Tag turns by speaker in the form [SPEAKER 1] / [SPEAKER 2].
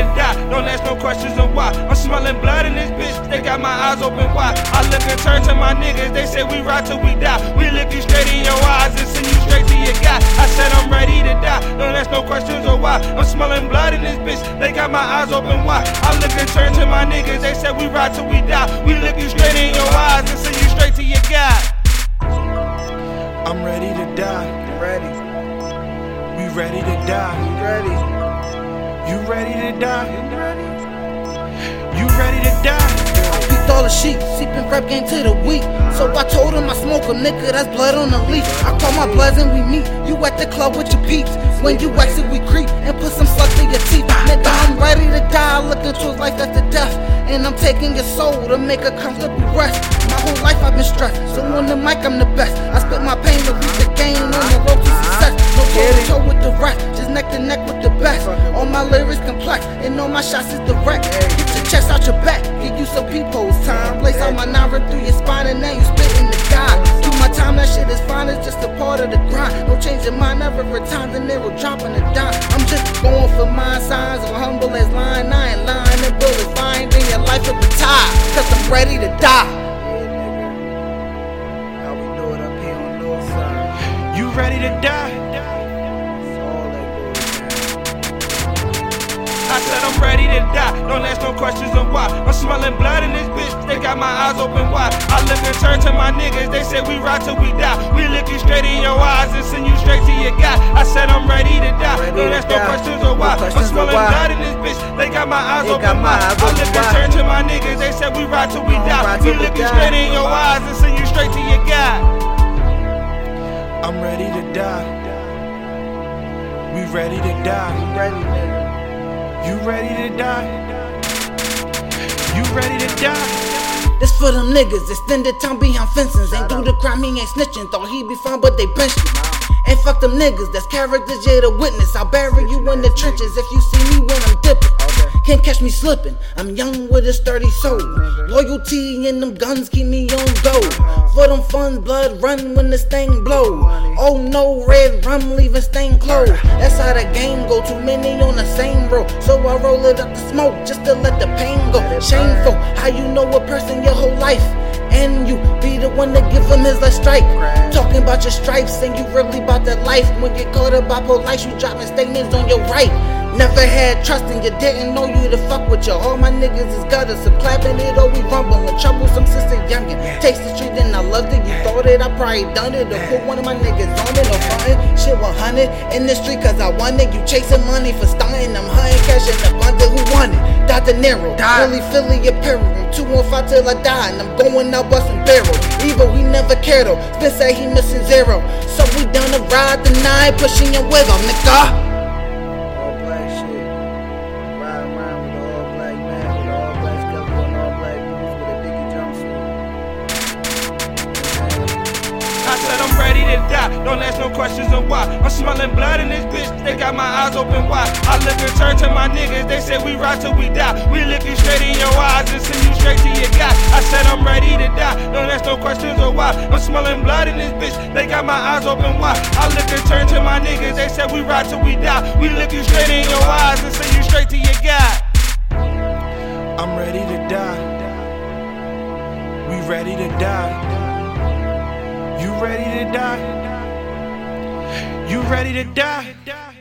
[SPEAKER 1] to die. Don't ask no questions on why. I'm smelling blood in this bitch. They got my eyes open wide. I look and turn to my niggas. They say we ride till we die. We look you straight in your eyes and send you straight to your guy. I said I'm ready to die. Don't ask no questions on why. I'm smelling blood in this bitch. They got my eyes open wide. I look and turn to my niggas. They said we ride till we die. We look you straight in your You ready to die? You ready to die? I
[SPEAKER 2] beat all the sheep, seeping rap game to the weak. So I told him I smoke a nigga, that's blood on the leaf. I call my bloods and we meet. You at the club with your peeps. When you exit, we creep and put some slugs in your teeth. Nigga, I'm ready to die. Looking towards life, after death. And I'm taking your soul to make a comfortable rest. My whole life I've been stressed. So on the mic, I'm the best. And all my shots is direct. Get your chest out your back, give you some peepholes time. Place out my rip through your spine, and now you spitting the guy. Do my time, that shit is fine, it's just a part of the grind. No change your mind, never return the narrow dropping a dime. I'm just going for my signs, I'm humble as line, I ain't lying, and bullets finding your life at the top. Cause I'm ready to die.
[SPEAKER 1] You ready to die? Ready to die. Don't ask no questions on why. I'm smelling blood in this bitch. They got my eyes open wide. I look and turn to my niggas. They say we ride till we die. We look you straight in your eyes and send you straight to your guy. I said I'm ready to die.
[SPEAKER 3] Ready
[SPEAKER 1] Don't
[SPEAKER 3] to
[SPEAKER 1] ask no questions on why. I'm smelling
[SPEAKER 3] why.
[SPEAKER 1] blood in this bitch. They got my eyes
[SPEAKER 3] They
[SPEAKER 1] open wide. I
[SPEAKER 3] open
[SPEAKER 1] look and turn to my niggas. They said we ride till we die. We look you straight in your eyes and send you straight to your guy. I'm ready to die. We ready to die. You ready to die? You ready to die?
[SPEAKER 2] This for them niggas, extended time behind fences. Ain't do the crime, he ain't snitching. Thought he'd be fine, but they benched him. And fuck them niggas, that's characters, yeah, the witness. I'll bury you in the trenches if you see me when I'm dipping. Can't catch me slipping. I'm young with a sturdy soul. Loyalty and them guns keep me on go. For them funds, blood run when this thing blow. Oh no, red rum leaving stain clothes. That's how the game go. Too many on the same road. So I roll it up to smoke just to let the pain go. Shameful, how you know a person your whole life. And you be the one to give him his last strike. Talking about your stripes and you really about that life. When you caught up by police, you dropping statements on your right. Never had trust and you didn't know you to fuck with you. All my niggas is gutters, so clapping it or we rumbling. Troublesome sister youngin'. Taste the street it. You thought it, I probably done it. Or put one of my niggas on it or frontin'. Shit 100 in the street cause I won it. You chasing money for stunting. I'm hunting cash in the bundle. Who won it? Dr. Nero. Really Philly apparel. I'm 215 till I die and I'm going out busting barrel. Evil, he never cared though. Spin say he missing zero. So we done to ride the night, pushing your wiggle, nigga.
[SPEAKER 1] Ready to die. Don't ask no questions on why. I'm smelling blood in this bitch. They got my eyes open wide. I look and turn to my niggas. They say we ride till we die. We look you straight in your eyes and send you straight to your guy. I said I'm ready to die. Don't ask no questions on why. I'm smelling blood in this bitch. They got my eyes open wide. I look and turn to my niggas. They said we ride till we die. We look you straight in your eyes and send you straight to your guy. I'm ready to die. We ready to die. Die? You ready to die?